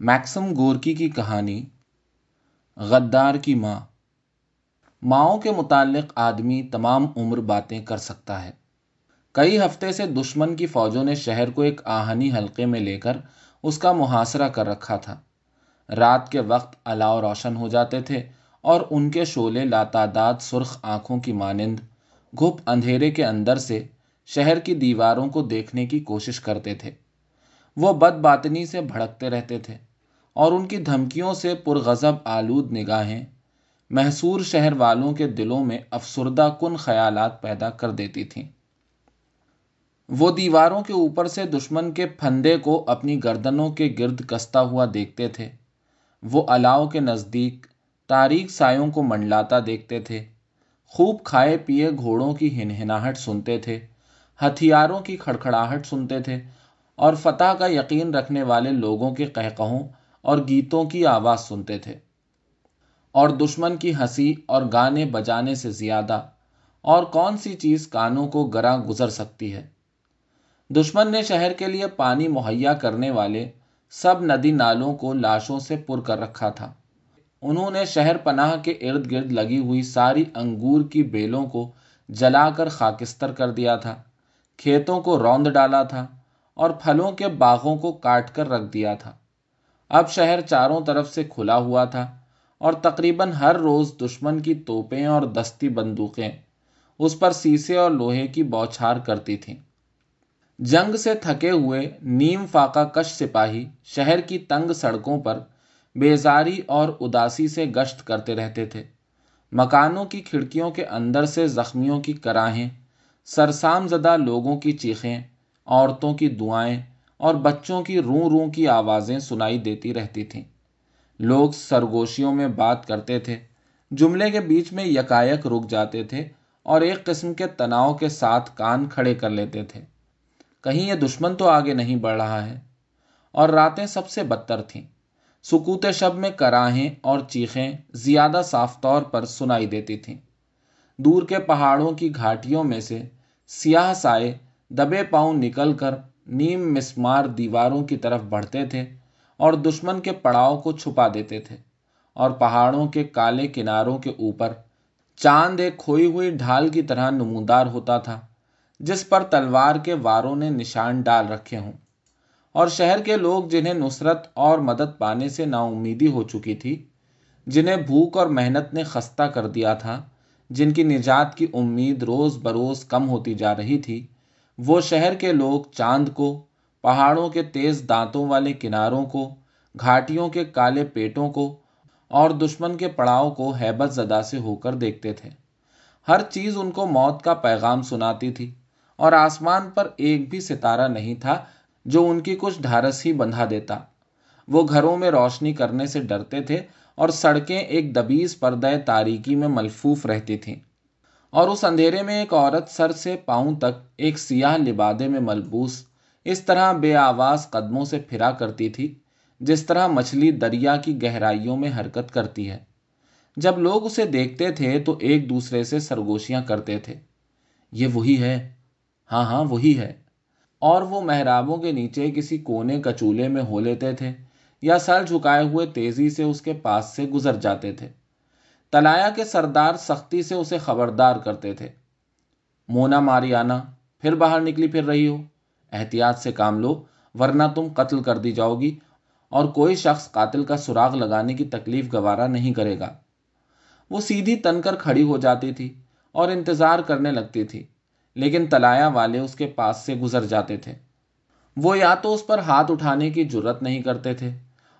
Maxim Gorky کی کہانی، غدار کی ماں۔ ماؤں کے متعلق آدمی تمام عمر باتیں کر سکتا ہے۔ کئی ہفتے سے دشمن کی فوجوں نے شہر کو ایک آہنی حلقے میں لے کر اس کا محاصرہ کر رکھا تھا۔ رات کے وقت الاؤ روشن ہو جاتے تھے اور ان کے شعلے لاتعداد سرخ آنکھوں کی مانند گھپ اندھیرے کے اندر سے شہر کی دیواروں کو دیکھنے کی کوشش کرتے تھے۔ وہ بد باطنی سے بھڑکتے رہتے تھے۔ اور ان کی دھمکیوں سے پرغضب آلود نگاہیں محصور شہر والوں کے دلوں میں افسردہ کن خیالات پیدا کر دیتی تھیں۔ وہ دیواروں کے اوپر سے دشمن کے پھندے کو اپنی گردنوں کے گرد کستا ہوا دیکھتے تھے۔ وہ الاؤ کے نزدیک تاریک سایوں کو منڈلاتا دیکھتے تھے۔ خوب کھائے پیے گھوڑوں کی ہنہناہٹ سنتے تھے۔ ہتھیاروں کی کھڑکھڑاہٹ سنتے تھے۔ اور فتح کا یقین رکھنے والے لوگوں کے قہقہوں اور گیتوں کی آواز سنتے تھے۔ اور دشمن کی ہنسی اور گانے بجانے سے زیادہ، اور کون سی چیز کانوں کو گراں گزر سکتی ہے۔ دشمن نے شہر کے لیے پانی مہیا کرنے والے سب ندی نالوں کو لاشوں سے پر کر رکھا تھا۔ انہوں نے شہر پناہ کے ارد گرد لگی ہوئی ساری انگور کی بیلوں کو جلا کر خاکستر کر دیا تھا۔ کھیتوں کو روند ڈالا تھا اور پھلوں کے باغوں کو کاٹ کر رکھ دیا تھا۔ اب شہر چاروں طرف سے کھلا ہوا تھا اور تقریباً ہر روز دشمن کی توپیں اور دستی بندوقیں اس پر سیسے اور لوہے کی بوچھار کرتی تھیں۔ جنگ سے تھکے ہوئے نیم فاقہ کش سپاہی شہر کی تنگ سڑکوں پر بیزاری اور اداسی سے گشت کرتے رہتے تھے۔ مکانوں کی کھڑکیوں کے اندر سے زخمیوں کی کراہیں، سرسام زدہ لوگوں کی چیخیں، عورتوں کی دعائیں اور بچوں کی روں روں کی آوازیں سنائی دیتی رہتی تھیں۔ لوگ سرگوشیوں میں بات کرتے تھے، جملے کے بیچ میں یکایک رک جاتے تھے اور ایک قسم کے تناؤ کے ساتھ کان کھڑے کر لیتے تھے۔ کہیں یہ دشمن تو آگے نہیں بڑھ رہا ہے۔ اور راتیں سب سے بدتر تھیں۔ سکوت شب میں کراہیں اور چیخیں زیادہ صاف طور پر سنائی دیتی تھیں۔ دور کے پہاڑوں کی گھاٹیوں میں سے سیاہ سائے دبے پاؤں نکل کر نیم مسمار دیواروں کی طرف بڑھتے تھے اور دشمن کے پڑاؤ کو چھپا دیتے تھے اور پہاڑوں کے کالے کناروں کے اوپر چاند ایک کھوئی ہوئی ڈھال کی طرح نمودار ہوتا تھا، جس پر تلوار کے واروں نے نشان ڈال رکھے ہوں۔ اور شہر کے لوگ جنہیں نصرت اور مدد پانے سے نا امیدی ہو چکی تھی، جنہیں بھوک اور محنت نے خستہ کر دیا تھا، جن کی نجات کی امید روز بروز کم ہوتی جا رہی تھی وہ شہر کے لوگ چاند کو، پہاڑوں کے تیز دانتوں والے کناروں کو، گھاٹیوں کے کالے پیٹوں کو اور دشمن کے پڑاؤ کو ہیبت زدہ سے ہو کر دیکھتے تھے۔ ہر چیز ان کو موت کا پیغام سناتی تھی اور آسمان پر ایک بھی ستارہ نہیں تھا جو ان کی کچھ ڈھارس ہی بندھا دیتا۔ وہ گھروں میں روشنی کرنے سے ڈرتے تھے اور سڑکیں ایک دبیز پردہ تاریکی میں ملفوف رہتی تھیں۔ اور اس اندھیرے میں ایک عورت سر سے پاؤں تک ایک سیاہ لبادے میں ملبوس اس طرح بے آواز قدموں سے پھرا کرتی تھی، جس طرح مچھلی دریا کی گہرائیوں میں حرکت کرتی ہے۔ جب لوگ اسے دیکھتے تھے تو ایک دوسرے سے سرگوشیاں کرتے تھے۔ یہ وہی ہے۔ ہاں ہاں وہی ہے۔ اور وہ محرابوں کے نیچے کسی کونے کچولے میں ہو لیتے تھے یا سر جھکائے ہوئے تیزی سے اس کے پاس سے گزر جاتے تھے۔ تلایا کے سردار سختی سے اسے خبردار کرتے تھے۔ مونا ماری آنا پھر باہر نکلی پھر رہی ہو۔ احتیاط سے کام لو، ورنہ تم قتل کر دی جاؤ گی۔ اور کوئی شخص قاتل کا سراغ لگانے کی تکلیف گوارا نہیں کرے گا۔ وہ سیدھی تن کر کھڑی ہو جاتی تھی اور انتظار کرنے لگتی تھی، لیکن تلایا والے اس کے پاس سے گزر جاتے تھے۔ وہ یا تو اس پر ہاتھ اٹھانے کی جرت نہیں کرتے تھے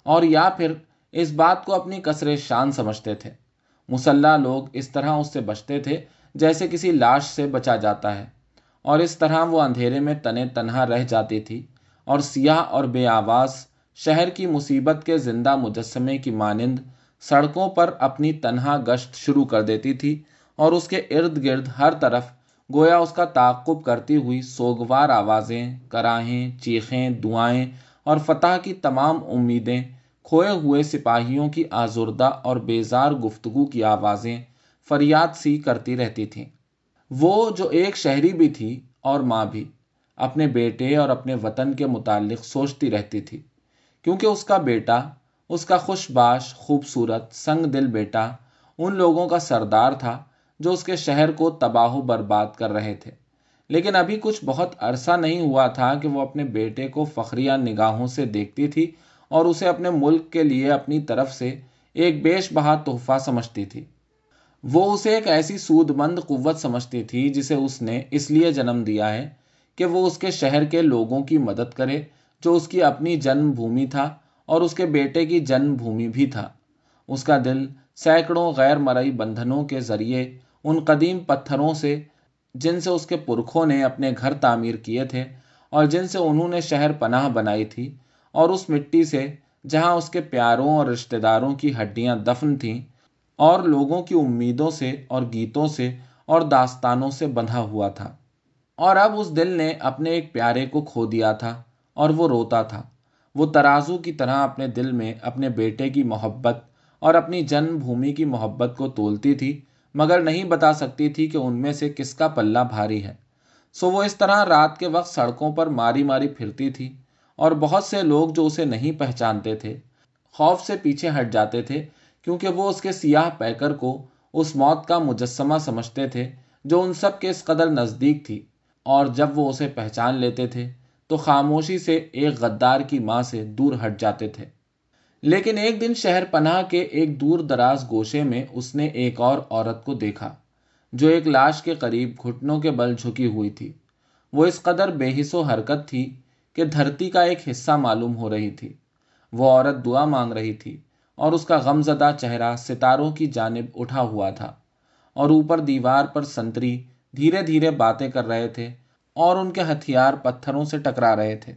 اور یا پھر اس بات کو اپنی کثر شان سمجھتے تھے۔ مسلح لوگ اس طرح اس سے بچتے تھے جیسے کسی لاش سے بچا جاتا ہے۔ اور اس طرح وہ اندھیرے میں تنے تنہا رہ جاتی تھی۔ اور سیاہ اور بے آواز، شہر کی مصیبت کے زندہ مجسمے کی مانند سڑکوں پر اپنی تنہا گشت شروع کر دیتی تھی۔ اور اس کے ارد گرد ہر طرف گویا اس کا تعقب کرتی ہوئی سوگوار آوازیں، کراہیں، چیخیں، دعائیں اور فتح کی تمام امیدیں کھوئے ہوئے سپاہیوں کی آزردہ اور بیزار گفتگو کی آوازیں فریاد سی کرتی رہتی تھیں۔ وہ جو ایک شہری بھی تھی اور ماں بھی، اپنے بیٹے اور اپنے وطن کے متعلق سوچتی رہتی تھی۔ کیونکہ اس کا بیٹا، اس کا خوش باش، خوبصورت، سنگ دل بیٹا، ان لوگوں کا سردار تھا جو اس کے شہر کو تباہ و برباد کر رہے تھے۔ لیکن ابھی کچھ بہت عرصہ نہیں ہوا تھا کہ وہ اپنے بیٹے کو فخریہ نگاہوں سے دیکھتی تھی اور اسے اپنے ملک کے لیے اپنی طرف سے ایک بیش بہا تحفہ سمجھتی تھی۔ وہ اسے ایک ایسی سود مند قوت سمجھتی تھی جسے اس نے اس لیے جنم دیا ہے کہ وہ اس کے شہر کے لوگوں کی مدد کرے جو اس کی اپنی جنم بھومی تھا اور اس کے بیٹے کی جنم بھومی بھی تھا۔ اس کا دل سینکڑوں غیر مرئی بندھنوں کے ذریعے ان قدیم پتھروں سے، جن سے اس کے پرکھوں نے اپنے گھر تعمیر کیے تھے اور جن سے انہوں نے شہر پناہ بنائی تھی اور اس مٹی سے جہاں اس کے پیاروں اور رشتہ داروں کی ہڈیاں دفن تھیں اور لوگوں کی امیدوں سے اور گیتوں سے اور داستانوں سے بندھا ہوا تھا۔ اور اب اس دل نے اپنے ایک پیارے کو کھو دیا تھا اور وہ روتا تھا۔ وہ ترازو کی طرح اپنے دل میں اپنے بیٹے کی محبت اور اپنی جنم بھومی کی محبت کو تولتی تھی، مگر نہیں بتا سکتی تھی کہ ان میں سے کس کا پلہ بھاری ہے۔ سو وہ اس طرح رات کے وقت سڑکوں پر ماری ماری پھرتی تھی۔ اور بہت سے لوگ جو اسے نہیں پہچانتے تھے، خوف سے پیچھے ہٹ جاتے تھے، کیونکہ وہ اس کے سیاہ پیکر کو اس موت کا مجسمہ سمجھتے تھے جو ان سب کے اس قدر نزدیک تھی۔ اور جب وہ اسے پہچان لیتے تھے، تو خاموشی سے ایک غدار کی ماں سے دور ہٹ جاتے تھے۔ لیکن ایک دن شہر پناہ کے ایک دور دراز گوشے میں اس نے ایک اور عورت کو دیکھا، جو ایک لاش کے قریب گھٹنوں کے بل جھکی ہوئی تھی۔ وہ اس قدر بے حص و حرکت تھی کہ دھرتی کا ایک حصہ معلوم ہو رہی تھی۔ وہ عورت دعا مانگ رہی تھی اور اس کا غم زدہ چہرہ ستاروں کی جانب اٹھا ہوا تھا اور اوپر دیوار پر سنتری دھیرے دھیرے باتیں کر رہے تھے اور ان کے ہتھیار پتھروں سے ٹکرا رہے تھے۔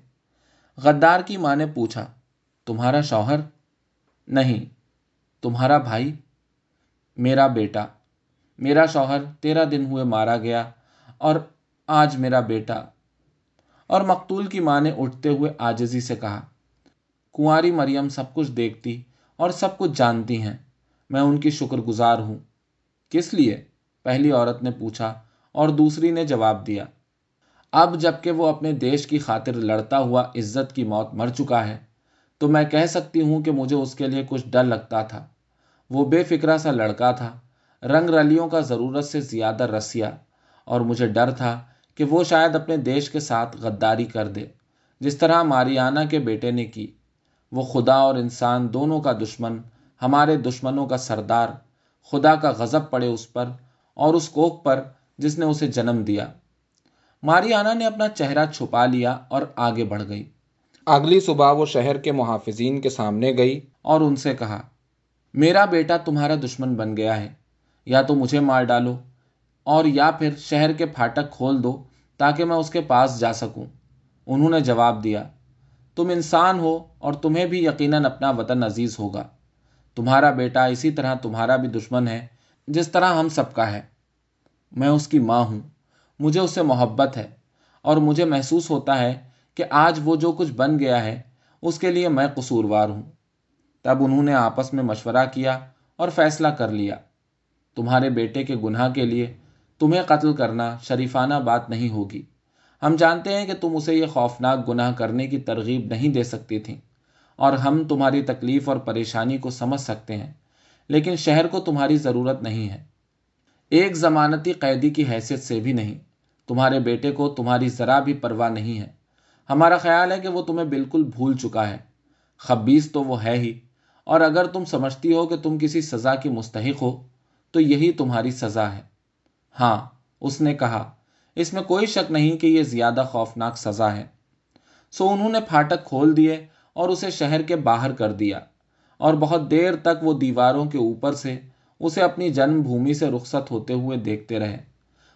غدار کی ماں نے پوچھا، تمہارا شوہر؟ نہیں۔ تمہارا بھائی؟ میرا بیٹا۔ میرا شوہر تیرہ دن ہوئے مارا گیا اور آج میرا بیٹا اور مقتول کی ماں نے اٹھتے ہوئے آجزی سے کہا، کنواری مریم سب کچھ دیکھتی اور سب کچھ جانتی ہیں، میں ان کی شکر گزار ہوں۔ کس لیے؟ پہلی عورت نے پوچھا اور دوسری نے جواب دیا، اب جبکہ وہ اپنے دیش کی خاطر لڑتا ہوا عزت کی موت مر چکا ہے، تو میں کہہ سکتی ہوں کہ مجھے اس کے لیے کچھ ڈر لگتا تھا۔ وہ بے فکرا سا لڑکا تھا، رنگ رلیوں کا ضرورت سے زیادہ رسیا اور مجھے ڈر تھا کہ وہ شاید اپنے دیش کے ساتھ غداری کر دے۔ جس طرح ماریانا کے بیٹے نے کی وہ خدا اور انسان دونوں کا دشمن ہمارے دشمنوں کا سردار خدا کا غضب پڑے اس پر اور اس کوک پر جس نے اسے جنم دیا۔ ماریانا نے اپنا چہرہ چھپا لیا اور آگے بڑھ گئی۔ اگلی صبح وہ شہر کے محافظین کے سامنے گئی اور ان سے کہا میرا بیٹا تمہارا دشمن بن گیا ہے یا تو مجھے مار ڈالو اور یا پھر شہر کے پھاٹک کھول دو تاکہ میں اس کے پاس جا سکوں۔ انہوں نے جواب دیا، تم انسان ہو اور تمہیں بھی یقیناً اپنا وطن عزیز ہوگا۔ تمہارا بیٹا اسی طرح تمہارا بھی دشمن ہے جس طرح ہم سب کا ہے۔ میں اس کی ماں ہوں، مجھے اس سے محبت ہے اور مجھے محسوس ہوتا ہے کہ آج وہ جو کچھ بن گیا ہے، اس کے لیے میں قصوروار ہوں۔ تب انہوں نے آپس میں مشورہ کیا اور فیصلہ کر لیا، تمہارے بیٹے کے گناہ کے لیے تمہیں قتل کرنا شریفانہ بات نہیں ہوگی۔ ہم جانتے ہیں کہ تم اسے یہ خوفناک گناہ کرنے کی ترغیب نہیں دے سکتی تھیں اور ہم تمہاری تکلیف اور پریشانی کو سمجھ سکتے ہیں، لیکن شہر کو تمہاری ضرورت نہیں ہے۔ ایک ضمانتی قیدی کی حیثیت سے بھی نہیں، تمہارے بیٹے کو تمہاری ذرا بھی پرواہ نہیں ہے۔ ہمارا خیال ہے کہ وہ تمہیں بالکل بھول چکا ہے۔ خبیص تو وہ ہے ہی۔ اور اگر تم سمجھتی ہو کہ تم کسی سزا کی مستحق ہو، تو یہی تمہاری سزا ہے۔ ہاں اس نے کہا، اس میں کوئی شک نہیں کہ یہ زیادہ خوفناک سزا ہے۔ سو انہوں نے پھاٹک کھول دیے اور اسے شہر کے باہر کر دیا۔ اور بہت دیر تک وہ دیواروں کے اوپر سے اسے اپنی جنم بھومی سے رخصت ہوتے ہوئے دیکھتے رہے۔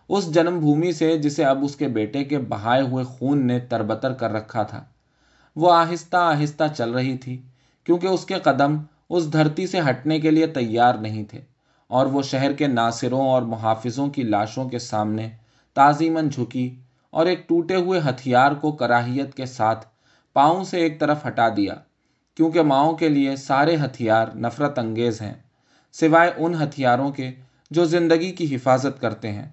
اس جنم بھومی سے جسے اب اس کے بیٹے کے بہائے ہوئے خون نے تربتر کر رکھا تھا، وہ آہستہ آہستہ چل رہی تھی، کیونکہ اس کے قدم اس دھرتی سے ہٹنے کے لیے تیار نہیں تھے۔ اور وہ شہر کے ناصروں اور محافظوں کی لاشوں کے سامنے تعظیمن جھکی اور ایک ٹوٹے ہوئے ہتھیار کو کراہیت کے ساتھ پاؤں سے ایک طرف ہٹا دیا، کیونکہ ماؤں کے لیے سارے ہتھیار نفرت انگیز ہیں، سوائے ان ہتھیاروں کے جو زندگی کی حفاظت کرتے ہیں۔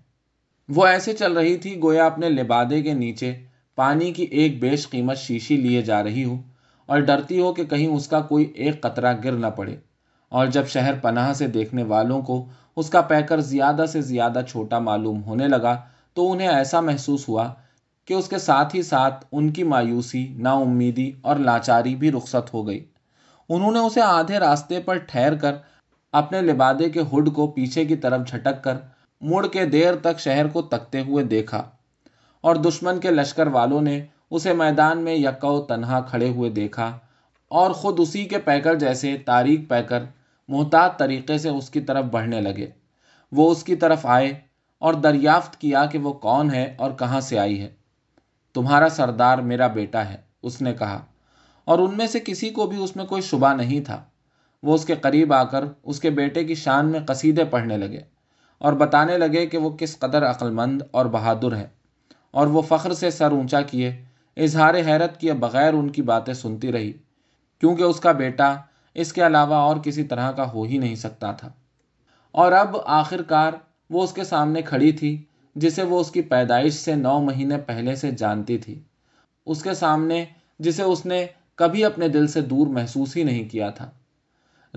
وہ ایسے چل رہی تھی گویا اپنے لبادے کے نیچے پانی کی ایک بیش قیمت شیشی لیے جا رہی ہوں اور ڈرتی ہو کہ کہیں اس کا کوئی ایک قطرہ گر نہ پڑے۔ اور جب شہر پناہ سے دیکھنے والوں کو اس کا پیکر زیادہ سے زیادہ چھوٹا معلوم ہونے لگا تو انہیں ایسا محسوس ہوا کہ اس کے ساتھ ہی ساتھ ان کی مایوسی نا امیدی اور لاچاری بھی رخصت ہو گئی۔ انہوں نے اسے آدھے راستے پر ٹھہر کر اپنے لبادے کے ہڈ کو پیچھے کی طرف جھٹک کر مڑ کے دیر تک شہر کو تکتے ہوئے دیکھا اور دشمن کے لشکر والوں نے اسے میدان میں یکو تنہا کھڑے ہوئے دیکھا اور خود اسی کے پیکر جیسے تاریخ پیکر محتاط طریقے سے اس کی طرف بڑھنے لگے۔ وہ اس کی طرف آئے اور دریافت کیا کہ وہ کون ہے اور کہاں سے آئی ہے۔ تمہارا سردار میرا بیٹا ہے، اس نے کہا۔ اور ان میں سے کسی کو بھی اس میں کوئی شبہ نہیں تھا۔ وہ اس کے قریب آ کر اس کے بیٹے کی شان میں قصیدے پڑھنے لگے اور بتانے لگے کہ وہ کس قدر عقل مند اور بہادر ہے۔ اور وہ فخر سے سر اونچا کیے، اظہار حیرت کیے بغیر ان کی باتیں سنتی رہی۔ کیونکہ اس کا بیٹا اس کے علاوہ اور کسی طرح کا ہو ہی نہیں سکتا تھا۔ اور اب آخر کار وہ اس کے سامنے کھڑی تھی، جسے وہ اس کی پیدائش سے نو مہینے پہلے سے جانتی تھی۔ اس کے سامنے جسے اس نے کبھی اپنے دل سے دور محسوس ہی نہیں کیا تھا۔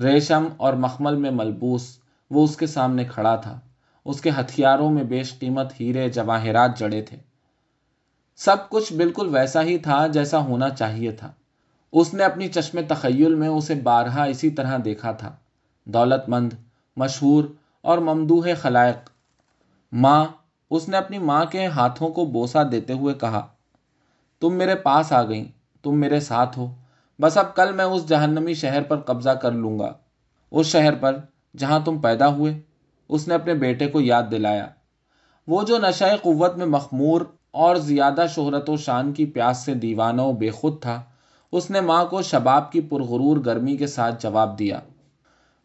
ریشم اور مخمل میں ملبوس وہ اس کے سامنے کھڑا تھا۔ اس کے ہتھیاروں میں بیش قیمت ہیرے جواہرات جڑے تھے۔ سب کچھ بالکل ویسا ہی تھا جیسا ہونا چاہیے تھا۔ اس نے اپنی چشم تخیل میں اسے بارہا اسی طرح دیکھا تھا۔ دولت مند، مشہور اور ممدوح خلائق۔ ماں، اس نے اپنی ماں کے ہاتھوں کو بوسا دیتے ہوئے کہا، تم میرے پاس آ گئیں، تم میرے ساتھ ہو۔ بس اب کل میں اس جہنمی شہر پر قبضہ کر لوں گا۔ اس شہر پر جہاں تم پیدا ہوئے، اس نے اپنے بیٹے کو یاد دلایا۔ وہ جو نشہ قوت میں مخمور اور زیادہ شہرت و شان کی پیاس سے دیوانہ و بے خود تھا اس نے ماں کو شباب کی پرغرور گرمی کے ساتھ جواب دیا۔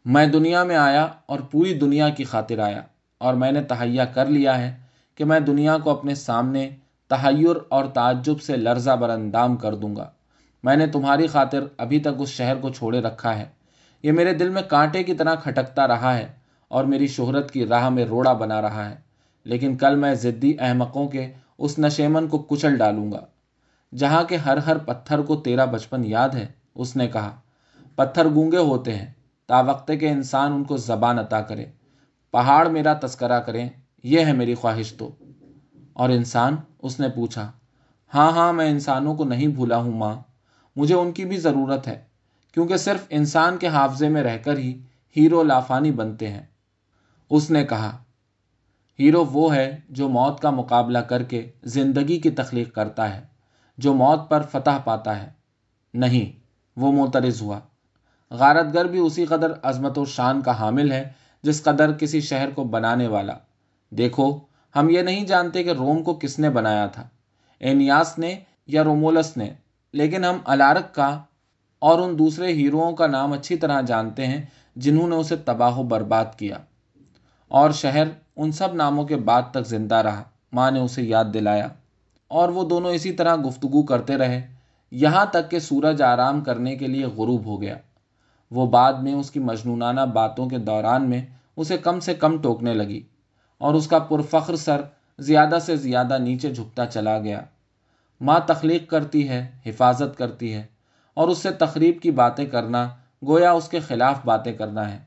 میں دنیا میں آیا اور پوری دنیا کی خاطر آیا اور میں نے تہیا کر لیا ہے کہ میں دنیا کو اپنے سامنے تحیر اور تعجب سے لرزہ بر اندام کر دوں گا۔ میں نے تمہاری خاطر ابھی تک اس شہر کو چھوڑے رکھا ہے۔ یہ میرے دل میں کانٹے کی طرح کھٹکتا رہا ہے اور میری شہرت کی راہ میں روڑا بنا رہا ہے، لیکن کل میں ضدی احمقوں کے اس نشیمن کو کچل ڈالوں گا۔ جہاں کے ہر ہر پتھر کو تیرا بچپن یاد ہے، اس نے کہا، پتھر گونگے ہوتے ہیں، تا وقت کے انسان ان کو زبان عطا کرے۔ پہاڑ میرا تذکرہ کریں، یہ ہے میری خواہش تو۔ اور انسان، اس نے پوچھا ہاں ہاں میں انسانوں کو نہیں بھولا ہوں ماں، مجھے ان کی بھی ضرورت ہے، کیونکہ صرف انسان کے حافظے میں رہ کر ہی ہیرو لافانی بنتے ہیں۔ اس نے کہا، ہیرو وہ ہے جو موت کا مقابلہ کر کے زندگی کی تخلیق کرتا ہے۔ جو موت پر فتح پاتا ہے۔ نہیں، وہ معترض ہوا۔ غارت گر بھی اسی قدر عظمت و شان کا حامل ہے جس قدر کسی شہر کو بنانے والا۔ دیکھو، ہم یہ نہیں جانتے کہ روم کو کس نے بنایا تھا۔ اینیاس نے یا رومولس نے۔ لیکن ہم الارک کا اور ان دوسرے ہیروؤں کا نام اچھی طرح جانتے ہیں جنہوں نے اسے تباہ و برباد کیا۔ اور شہر ان سب ناموں کے بعد تک زندہ رہا۔ ماں نے اسے یاد دلایا۔ اور وہ دونوں اسی طرح گفتگو کرتے رہے۔ یہاں تک کہ سورج آرام کرنے کے لیے غروب ہو گیا۔ وہ بعد میں اس کی مجنونانہ باتوں کے دوران میں اسے کم سے کم ٹوکنے لگی اور اس کا پرفخر سر زیادہ سے زیادہ نیچے جھکتا چلا گیا۔ ماں تخلیق کرتی ہے، حفاظت کرتی ہے اور اس سے تقریب کی باتیں کرنا گویا اس کے خلاف باتیں کرنا ہے۔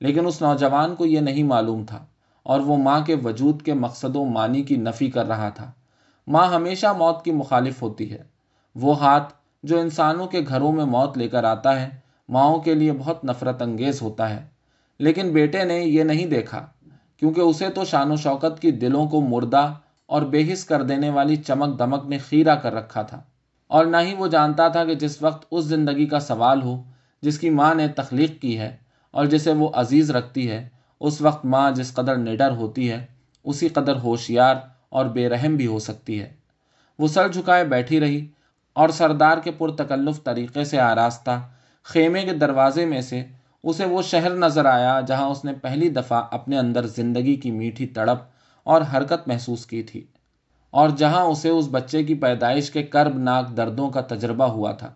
لیکن اس نوجوان کو یہ نہیں معلوم تھا اور وہ ماں کے وجود کے مقصد و معنی کی نفی کر رہا تھا۔ ماں ہمیشہ موت کی مخالف ہوتی ہے۔ وہ ہاتھ جو انسانوں کے گھروں میں موت لے کر آتا ہے، ماؤں کے لیے بہت نفرت انگیز ہوتا ہے۔ لیکن بیٹے نے یہ نہیں دیکھا، کیونکہ اسے تو شان و شوکت کی دلوں کو مردہ اور بے حس کر دینے والی چمک دمک نے خیرہ کر رکھا تھا۔ اور نہ ہی وہ جانتا تھا کہ جس وقت اس زندگی کا سوال ہو، جس کی ماں نے تخلیق کی ہے اور جسے وہ عزیز رکھتی ہے، اس وقت ماں جس قدر نڈر ہوتی ہے، اسی قدر ہوشیار اور بے رحم بھی ہو سکتی ہے۔ وہ سر جھکائے بیٹھی رہی اور سردار کے پرتکلف طریقے سے آراستہ خیمے کے دروازے میں سے اسے وہ شہر نظر آیا جہاں اس نے پہلی دفعہ اپنے اندر زندگی کی میٹھی تڑپ اور حرکت محسوس کی تھی اور جہاں اسے اس بچے کی پیدائش کے کرب ناک دردوں کا تجربہ ہوا تھا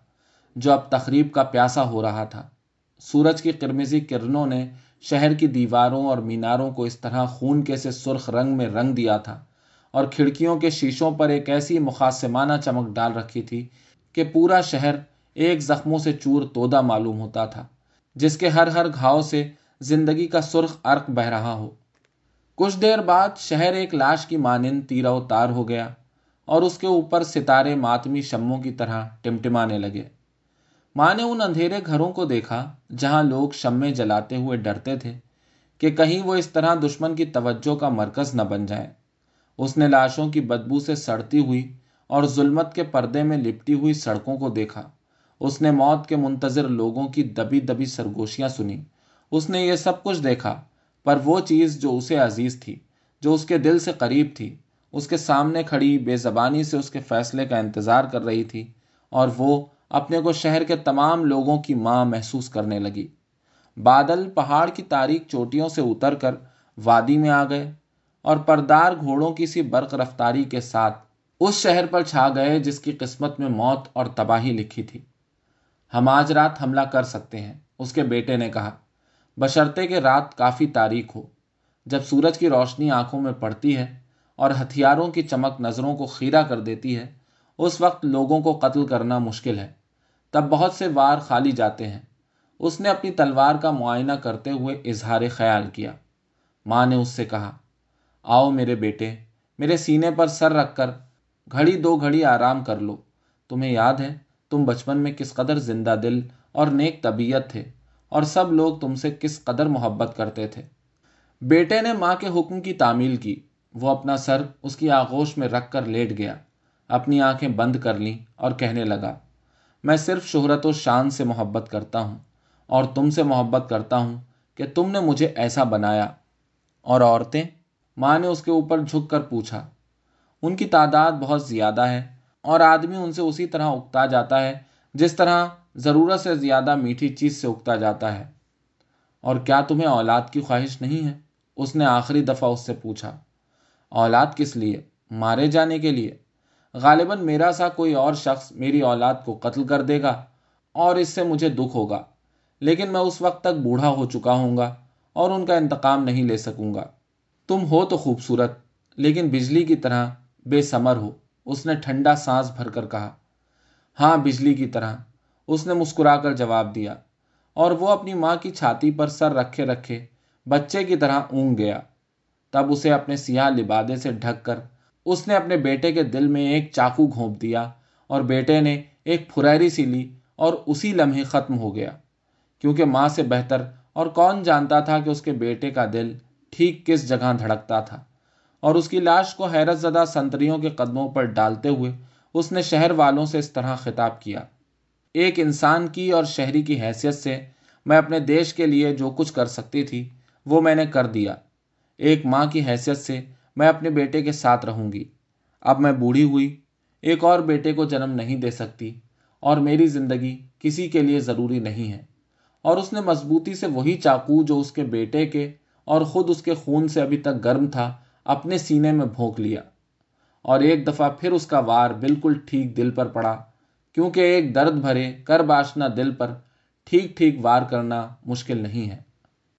جو اب تقریب کا پیاسا ہو رہا تھا۔ سورج کی قرمزی کرنوں نے شہر کی دیواروں اور میناروں کو اس طرح خون کے سے سرخ رنگ میں رنگ دیا تھا۔ اور کھڑکیوں کے شیشوں پر ایک ایسی مخاسمانہ چمک ڈال رکھی تھی کہ پورا شہر ایک زخموں سے چور تودا معلوم ہوتا تھا، جس کے ہر ہر گھاؤ سے زندگی کا سرخ ارق بہ رہا ہو۔ کچھ دیر بعد شہر ایک لاش کی مانند تیرا و تار ہو گیا اور اس کے اوپر ستارے ماتمی شموں کی طرح ٹمٹمانے لگے۔ ماں نے ان اندھیرے گھروں کو دیکھا جہاں لوگ شمے جلاتے ہوئے ڈرتے تھے کہ کہیں وہ اس طرح دشمن کی توجہ کا مرکز نہ بن جائے۔ اس نے لاشوں کی بدبو سے سڑتی ہوئی اور ظلمت کے پردے میں لپٹی ہوئی سڑکوں کو دیکھا۔ اس نے موت کے منتظر لوگوں کی دبی دبی سرگوشیاں سنی۔ اس نے یہ سب کچھ دیکھا، پر وہ چیز جو اسے عزیز تھی، جو اس کے دل سے قریب تھی، اس کے سامنے کھڑی بے زبانی سے اس کے فیصلے کا انتظار کر رہی تھی، اور وہ اپنے کو شہر کے تمام لوگوں کی ماں محسوس کرنے لگی۔ بادل پہاڑ کی تاریخ چوٹیوں سے اتر کر وادی میں آ گئے۔ اور پردار گھوڑوں کی سی برق رفتاری کے ساتھ اس شہر پر چھا گئے جس کی قسمت میں موت اور تباہی لکھی تھی۔ ہم آج رات حملہ کر سکتے ہیں، اس کے بیٹے نے کہا۔ بشرطے کہ رات کافی تاریخ ہو۔ جب سورج کی روشنی آنکھوں میں پڑتی ہے اور ہتھیاروں کی چمک نظروں کو خیرہ کر دیتی ہے، اس وقت لوگوں کو قتل کرنا مشکل ہے۔ تب بہت سے وار خالی جاتے ہیں۔ اس نے اپنی تلوار کا معائنہ کرتے ہوئے اظہار خیال کیا۔ ماں نے اس سے کہا آؤ میرے بیٹے، میرے سینے پر سر رکھ کر گھڑی دو گھڑی آرام کر لو۔ تمہیں یاد ہے تم بچپن میں کس قدر زندہ دل اور نیک طبیعت تھے اور سب لوگ تم سے کس قدر محبت کرتے تھے۔ بیٹے نے ماں کے حکم کی تعمیل کی۔ وہ اپنا سر اس کی آغوش میں رکھ کر لیٹ گیا۔ اپنی آنکھیں بند کر لیں اور کہنے لگا، میں صرف شہرت و شان سے محبت کرتا ہوں اور تم سے محبت کرتا ہوں کہ تم نے مجھے ایسا بنایا۔ اور عورتیں؟ ماں نے اس کے اوپر جھک کر پوچھا، ان کی تعداد بہت زیادہ ہے اور آدمی ان سے اسی طرح اگتا جاتا ہے جس طرح ضرورت سے زیادہ میٹھی چیز سے اگتا جاتا ہے۔ اور کیا تمہیں اولاد کی خواہش نہیں ہے؟ اس نے آخری دفعہ اس سے پوچھا، اولاد کس لیے؟ مارے جانے کے لیے۔ غالباً میرا سا کوئی اور شخص میری اولاد کو قتل کر دے گا اور اس سے مجھے دکھ ہوگا، لیکن میں اس وقت تک بوڑھا ہو چکا ہوں گا اور ان کا انتقام نہیں لے سکوں گا۔ تم ہو تو خوبصورت، لیکن بجلی کی طرح بے سمر ہو۔ اس نے ٹھنڈا سانس بھر کر کہا ہاں بجلی کی طرح۔ اس نے مسکرا کر جواب دیا، اور وہ اپنی ماں کی چھاتی پر سر رکھے رکھے بچے کی طرح اونگ گیا۔ تب اسے اپنے سیاہ لبادے سے ڈھک کر اس نے اپنے بیٹے کے دل میں ایک چاقو گھونپ دیا، اور بیٹے نے ایک پھریری سی لی اور اسی لمحے ختم ہو گیا۔ کیونکہ ماں سے بہتر، اور کون جانتا تھا کہ اس کے بیٹے کا دل ٹھیک کس جگہ دھڑکتا تھا۔ اور اس کی لاش کو حیرت زدہ سنتریوں کے قدموں پر ڈالتے ہوئے اس نے شہر والوں سے اس طرح خطاب کیا۔ ایک انسان کی اور شہری کی حیثیت سے میں اپنے دیش کے لیے جو کچھ کر سکتی تھی، وہ میں نے کر دیا۔ ایک ماں کی حیثیت سے میں اپنے بیٹے کے ساتھ رہوں گی۔ اب میں بوڑھی ہوئی، ایک اور بیٹے کو جنم نہیں دے سکتی، اور میری زندگی کسی کے لیے ضروری نہیں ہے۔ اور اس نے مضبوطی سے وہی چاقو جو اس کے بیٹے کے اور خود اس کے خون سے ابھی تک گرم تھا، اپنے سینے میں بھونک لیا۔ اور ایک دفعہ پھر اس کا وار بالکل ٹھیک دل پر پڑا، کیونکہ ایک درد بھرے، کر باشنا دل پر ٹھیک ٹھیک وار کرنا مشکل نہیں ہے۔